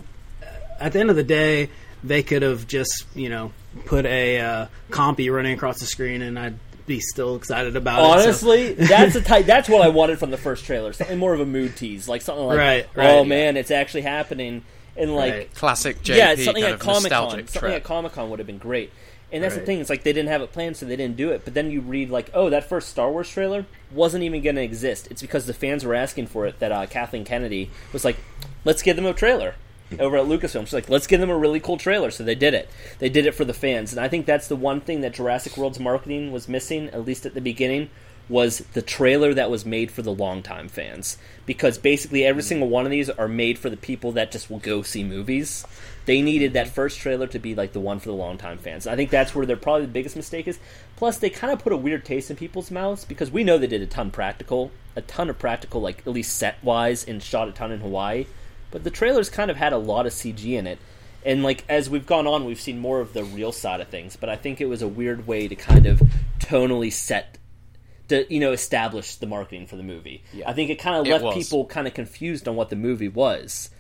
at the end of the day, they could have just you know put a uh, compy running across the screen, and I'd be still excited about it. so- Honestly, that's the type. That's what I (laughs) wanted from the first trailer. Something more of a mood tease, like something like, Right, "Oh right. man, it's actually happening," and like, Right. Classic JP yeah, something kind at Comic Con. Something trip. at Comic Con would have been great. And that's the thing. It's like they didn't have it planned, so they didn't do it. But then you read like, oh, that first Star Wars trailer wasn't even going to exist. It's because the fans were asking for it. That uh, Kathleen Kennedy was like, let's give them a trailer (laughs) over at Lucasfilm. She's like, let's give them a really cool trailer. So they did it. They did it for the fans, and I think that's the one thing that Jurassic World's marketing was missing, at least at the beginning, was the trailer that was made for the longtime fans. Because basically every single one of these are made for the people that just will go see movies. They needed that first trailer to be like the one for the longtime fans. I think that's where their probably the biggest mistake is. Plus, they kind of put a weird taste in people's mouths because we know they did a ton practical, a ton of practical, like at least set wise, and shot a ton in Hawaii. But the trailers kind of had a lot of CG in it, and like as we've gone on, we've seen more of the real side of things. But I think it was a weird way to kind of tonally set, to you know, establish the marketing for the movie. Yeah. I think it kind of left people kind of confused on what the movie was,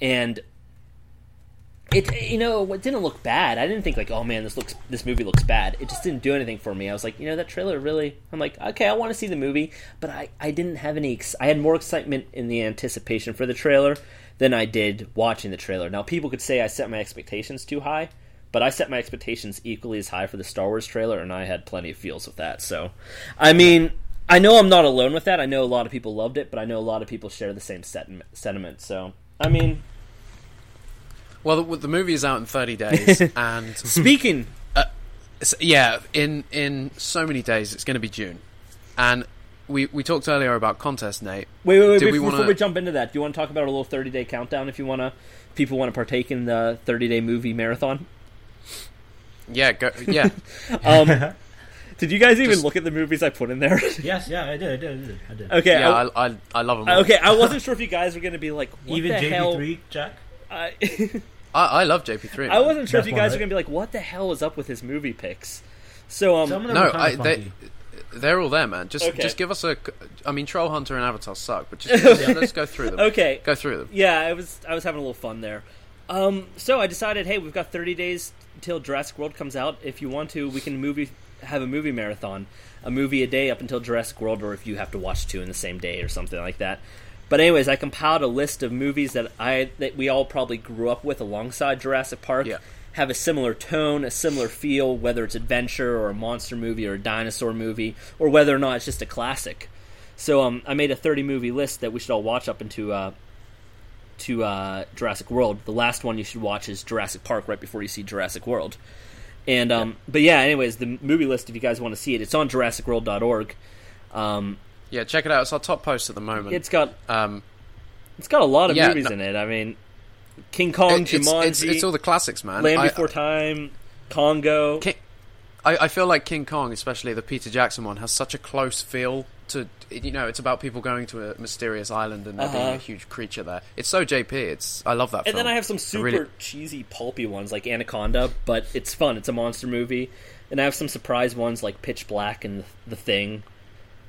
and it you know it didn't look bad. I didn't think like oh man this looks this movie looks bad. It just didn't do anything for me. I was like you know that trailer really. I'm like okay I want to see the movie, but I I didn't have any. I had more excitement in the anticipation for the trailer than I did watching the trailer. Now people could say I set my expectations too high. But I set my expectations equally as high for the Star Wars trailer, and I had plenty of feels with that. So, I mean, I know I'm not alone with that. I know a lot of people loved it, but I know a lot of people share the same sentiment. So, I mean, Well, the, the movie is out in 30 days, (laughs) and speaking s- yeah, in in so many days, it's going to be June, and we we talked earlier about contest, Nate. Wait, wait, wait. Did we before, wanna- before we jump into that, do you want to talk about a little 30 day countdown if you want to? People want to partake in the 30 day movie marathon. Yeah, go, yeah. (laughs) Um, (laughs) did you guys even Just- look at the movies I put in there? Yes, yeah, I did, I did, I did. I did. okay, yeah, I, I, I, I love them. All. okay. I wasn't sure if you guys were going to be like, what Even the hell? JP3, Jack. I, I, I love JP3. I wasn't sure if you guys were right? going to be like, what the hell is up with his movie picks? So, um, Some No, I, they, they're all there, man. Just Okay. just give us a. I mean, Troll Hunter and Avatar suck, but just (laughs) let's go through them. okay, Go through them. yeah, I was I was having a little fun there. Um, so I decided, hey, we've got 30 days until Jurassic World comes out. If you want to, we can movie have a movie marathon, a movie a day up until Jurassic World, or if you have to watch two in the same day or something like that. But anyways, I compiled a list of movies that I that we all probably grew up with alongside Jurassic Park. Yeah. Have a similar tone, a similar feel, whether it's adventure or a monster movie or a dinosaur movie, or whether or not it's just a classic. So um, I made a 30 movie list that we should all watch up into uh, to uh, Jurassic World. The last one you should watch is Jurassic Park right before you see Jurassic World. And um, but yeah, anyways, the movie list if you guys want to see it, it's on JurassicWorld.org. Um, Yeah, check it out. It's our top post at the moment. it's got um, it's got a lot of Yeah, movies no- in it. I mean, King Kong, it- it's, Jumanji, it's, it's all the classics, man. Land I- Before Time, Congo. King, I, I feel like King Kong, especially the Peter Jackson one, has such a close feel to you know. It's about people going to a mysterious island and there being Uh-huh. a huge creature there. It's so JP. It's I love that. And film. then I have some super really- cheesy, pulpy ones like Anaconda, but it's fun. It's a monster movie. And I have some surprise ones like Pitch Black and The Thing.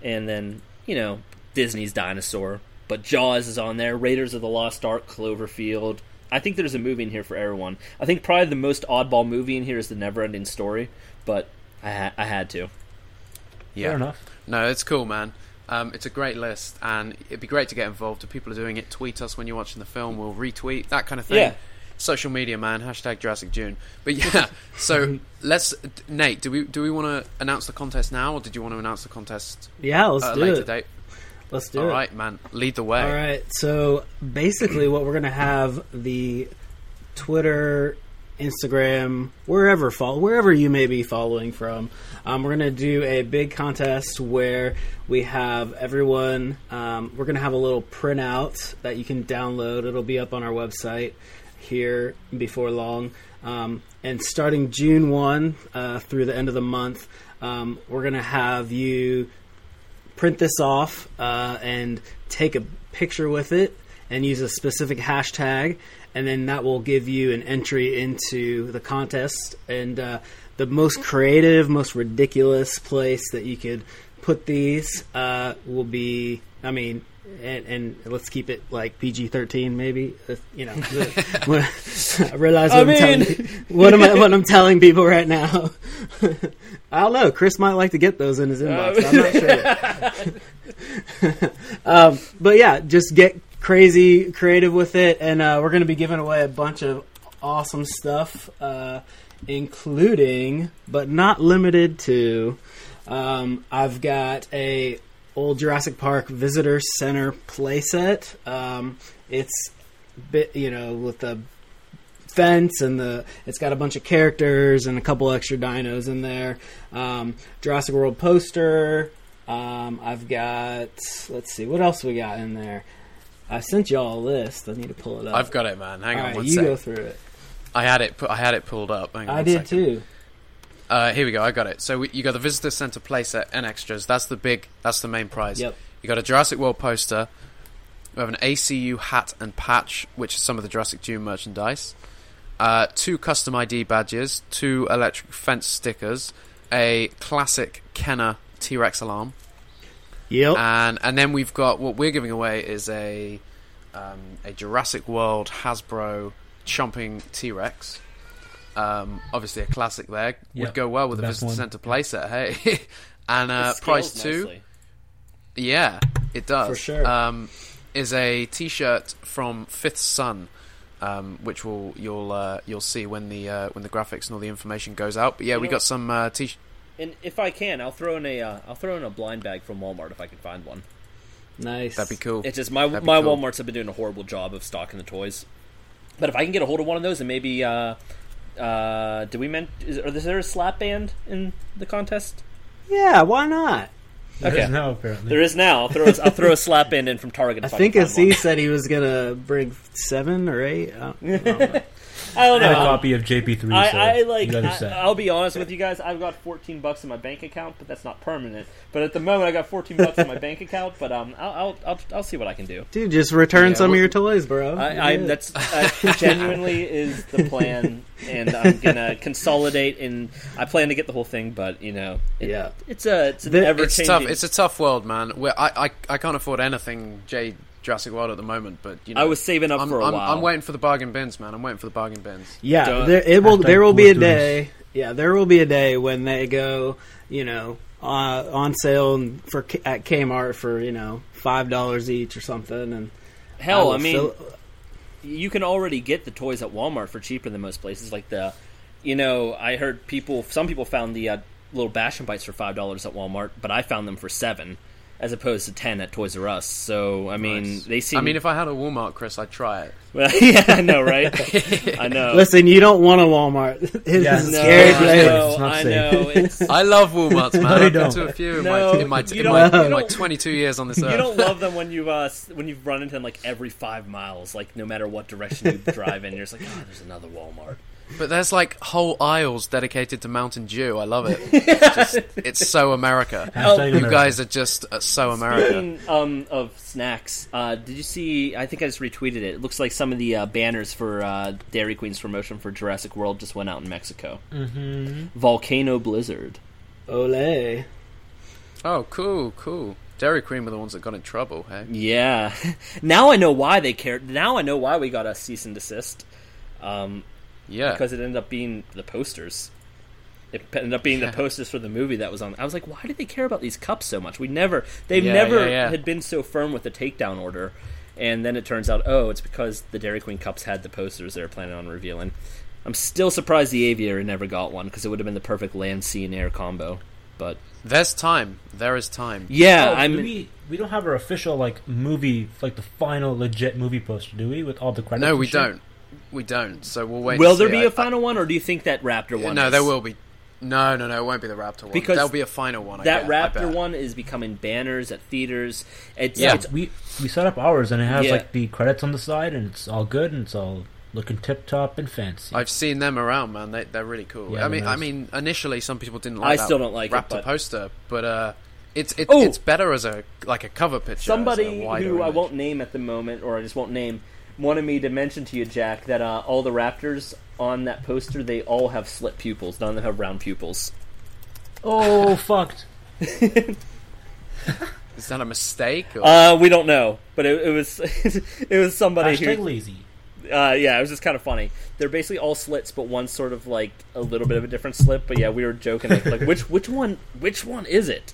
And then, you know, Disney's Dinosaur. But Jaws is on there. Raiders of the Lost Ark, Cloverfield. I think there's a movie in here for everyone. I think probably the most oddball movie in here is The Neverending Story, but I, ha- I had to. yeah. Fair enough. No, it's cool, man. Um, it's a great list, and it'd be great to get involved. If people are doing it, tweet us when you're watching the film. We'll retweet that kind of thing. Yeah. Social media, man. Hashtag Jurassic June. But yeah, (laughs) so let's. Nate, do we do we want to announce the contest now, or did you want to announce the contest Yeah, let's at do later it. date? Let's do All it. right, man. Lead the way. All right. So basically, what we're gonna have the Twitter, Instagram, wherever follow, wherever you may be following from. Um, we're gonna do a big contest where we have everyone. Um, we're gonna have a little printout that you can download. It'll be up on our website here before long. Um, and starting June one uh, through the end of the month, um, we're gonna have you print this off uh, and take a picture with it and use a specific hashtag and then that will give you an entry into the contest and uh, the most creative most ridiculous place that you could put these uh, will be i mean and, and let's keep it like PG-13 maybe uh, you know (laughs) (laughs) I realize what I am mean- telling what am I what I'm (laughs) telling people right now I don't know Chris might like to get those in his inbox I'm not sure um, but yeah, just get crazy creative with it, and uh, we're going to be giving away a bunch of awesome stuff, uh, including but not limited to. Um, I've got a old Jurassic Park Visitor Center playset. Um, it's bit you know with the fence and the it's got a bunch of characters and a couple extra dinos in there. Um, Jurassic World poster, Um, I've got. Let's see, what else we got in there? I sent y'all a list. I need to pull it up. I've got it, man. Hang All on right, one you sec. go through it. I had it. I had it pulled up. I did second. too. Uh, here we go. I got it. So we, you got the visitor center playset and extras. That's the big. That's the main prize. Yep. You got a Jurassic World poster. We have an ACU hat and patch, which is some of the Jurassic June merchandise. Uh, two custom ID badges, two electric fence stickers, a classic Kenner T Rex alarm, Yep. and and then we've got what we're giving away is a um, a Jurassic World Hasbro chomping T Rex. Um, obviously, a classic there would go well with the the best Visitor one. Center playset. Hey, (laughs) and uh, It prize two. nicely. Yeah, it does For sure. Um, is a T-shirt from Fifth Sun, um, which will you'll uh, you'll see when the uh, when the graphics and all the information goes out. But yeah, You we know- got some uh, t. And if I can, I'll throw in a uh, I'll throw in a blind bag from Walmart if I can find one. nice. That'd be cool. It's just my my cool. WalMarts have been doing a horrible job of stocking the toys. But if I can get a hold of one of those and maybe uh do we meant is, is there a slap band in the contest? Yeah, why not? There Okay. is now apparently. There is now. I'll throw a, I'll throw a slap band in from Target. I think can as he said he was gonna bring seven or eight. (laughs) I don't, know. I don't I had a copy of JP3. I, so I like. You guys. I, will be honest with you guys. I've got 14 bucks in my bank account, but that's not permanent. But at the moment, I got 14 bucks in my bank account. But um, I'll I'll, I'll, I'll see what I can do. Dude, just return Yeah, some well- of your toys, bro. I, I that's (laughs) uh, genuinely is the plan, and I'm gonna (laughs) consolidate. And I plan to get the whole thing, but you know, it, Yeah. it's a it's an The- ever it's changing. tough. It's a tough world, man. Where I, I I can't afford anything J Jurassic World at the moment, but you know, I was saving up I'm, for a I'm, while. I'm waiting for the bargain bins, man. I'm waiting for the bargain bins. Yeah, there, it will. There will be a day. Yeah, there will be a day when they go, you know, uh, on sale for at Kmart for you know five dollars each or something. And Hell, will I mean, fill- you can already get the toys at Walmart for cheaper than most places. Like the, you know, I heard people, some people found the uh, little Bash and Bites for five dollars at Walmart, but I found them for seven, as opposed to ten at Toys R Us. So I mean, Nice. they seem. I mean, if I had a Walmart, Chris, I'd try it. (laughs) well, yeah, I know, right? (laughs) I know. listen, you don't want a Walmart. (laughs) It Yeah, is no, scary it's I place. know, It's not I know. It's, I love Walmarts, man. No, I've been don't. to a few in No, my in my, in my, in my 22 years on this earth. you don't love them when you uh, when you've run into them like every five miles, like no matter what direction you drive in, you're just like, oh, there's another Walmart. But there's like whole aisles dedicated to Mountain Dew. I love it. It's, (laughs) just, it's so America. Hashtag You America. guys are just uh, so America. Speaking um, of snacks, uh, did you see? I think I just retweeted it. It looks like some of the uh, banners for uh, Dairy Queen's promotion for Jurassic World just went out in Mexico. Mm-hmm. Volcano Blizzard. Ole. Oh, cool, cool. Dairy Queen are the ones that got in trouble. Hey, Yeah. (laughs) now I know why they cared. Now I know why we got a cease and desist. Um, yeah. because it ended up being the posters. It ended up being the posters for the movie that was on. I was like, why did they care about these cups so much? We never, they've Yeah, never yeah, yeah. had been so firm with the takedown order. And then it turns out, oh, it's because the Dairy Queen cups had the posters they were planning on revealing. I'm still surprised the Aviator never got one because it would have been the perfect land, sea, and air combo. But There's time. There is time. yeah, Oh, I'm. we we don't have our official like movie like the final legit movie poster, do we? With all the credits. No, we don't. We don't. So we'll wait. will there see. be I- a final one, or do you think that Raptor I- one? No, is? there will be. No, no, no. It won't be the Raptor one. Because there'll be a final one. I That bet, I Raptor bet. one is becoming banners at theaters. It's, Yeah. it's We we set up ours and it has Yeah. like the credits on the side and it's all good and it's all looking tip top and fancy. I've seen them around, man. They they're really cool. Yeah, I mean, they're I mean, initially some people didn't like. I that still don't like it, Raptor but- poster, but uh, it's it, it's better as a like a cover picture. as a somebody wider who I won't name at the moment, or I just won't name, wanted me to mention to you, Jack, that uh, all the Raptors on that poster they all have slit pupils. None of them have round pupils. oh (laughs) fucked. Is that a mistake? Or? Uh, we don't know, but it, it was (laughs) it was somebody Hashtag who. lazy. Uh, yeah, it was just kind of funny. They're basically all slits, but one's sort of like a little bit of a different slit. But yeah, we were joking like, like which which one which one is it?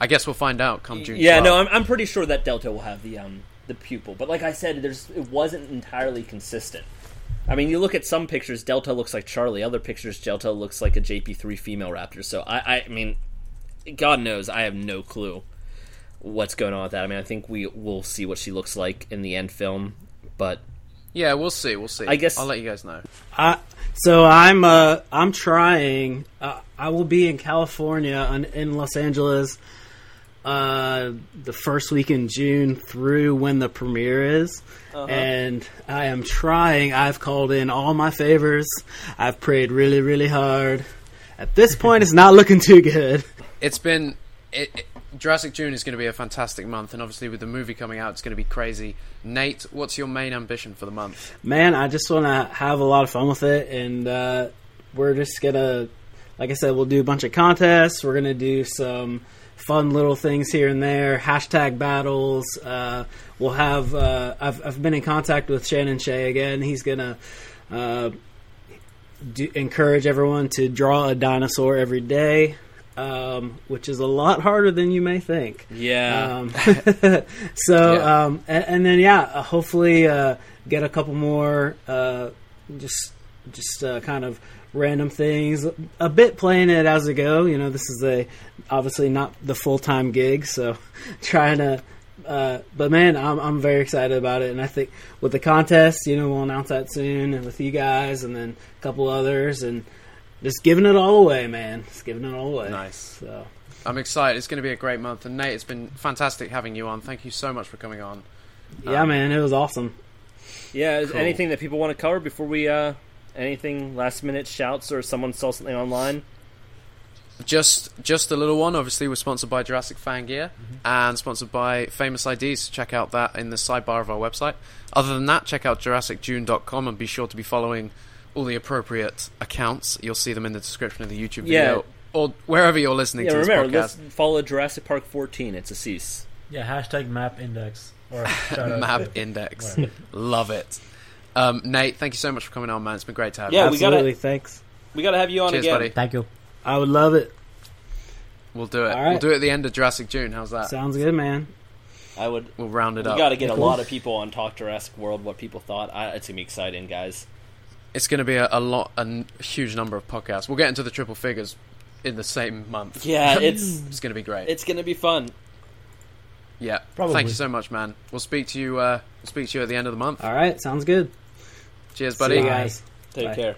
I guess we'll find out come June. Yeah, 12th. no, I'm, I'm pretty sure that Delta will have the um the pupil, but like I said, there's it wasn't entirely consistent. I mean, you look at some pictures, Delta looks like Charlie. Other pictures, Delta looks like a JP3 female raptor. So I, I, I mean, God knows, I have no clue what's going on with that. I mean, I think we will see what she looks like in the end film, but Yeah, we'll see. We'll see. I guess- I'll let you guys know. I So I'm uh I'm trying. Uh, I will be in California and in Los Angeles uh the first week in June through when the premiere is. And I am trying. I've called in all my favors. I've prayed really really hard. At this point it's not looking too good. It's been it, it- Jurassic June is going to be a fantastic month, and obviously with the movie coming out, it's going to be crazy. Nate, what's your main ambition for the month? Man, I just want to have a lot of fun with it, and uh, we're just gonna, like I said, we'll do a bunch of contests. We're gonna do some fun little things here and there, hashtag battles. Uh, we'll have. Uh, I've I've been in contact with Shannon Shea again. He's gonna. Uh, do, encourage everyone to draw a dinosaur every day, um, which is a lot harder than you may think. Yeah. Um, (laughs) so, Yeah. um, and, and then yeah, uh, hopefully uh, get a couple more, uh, just just uh, kind of random things. A bit playing it as I go. You know, this is a obviously not the full time gig, so (laughs) trying to. Uh, but man, I'm I'm very excited about it, and I think with the contest, you know, we'll announce that soon, and with you guys, and then a couple others, and just giving it all away, man. Just giving it all away. Nice. So I'm excited. It's going to be a great month, and Nate, it's been fantastic having you on. Thank you so much for coming on. yeah, Um, man, it was awesome. yeah. Is cool. anything that people want to cover before we? uh Anything last minute shouts or someone saw something online? Just just a little one. Obviously, we're sponsored by Jurassic Fan Gear Mm-hmm. and sponsored by Famous IDs. Check out that in the sidebar of our website. Other than that, check out JurassicJune.com and be sure to be following all the appropriate accounts. You'll see them in the description of the YouTube Yeah. video or wherever you're listening Yeah, to this remember, podcast. let's follow Jurassic Park 14. It's a cease. Yeah, hashtag map index. Or (laughs) Map Index. Love it. Um, Nate, thank you so much for coming on, man. It's been great to have you. Yeah, you. we gotta- Absolutely, thanks. We got to have you on Cheers, again. buddy. Thank you. I would love it. We'll do it. All right. We'll do it at the end of Jurassic June. How's that? Sounds good, man. I would. We'll round it We up. We got to get a Cool. lot of people on Talk Jurassic World. What people thought. I, it's gonna be exciting, guys. It's going to be a, a lot, a n- huge number of podcasts. We'll get into the triple figures in the same month. Yeah, (laughs) it's It's going to be great. it's gonna be fun. yeah. Probably. Thank you so much, man. We'll speak to you. Uh, we'll speak to you at the end of the month. All right, sounds good. Cheers, See buddy. you guys. Take Bye. care.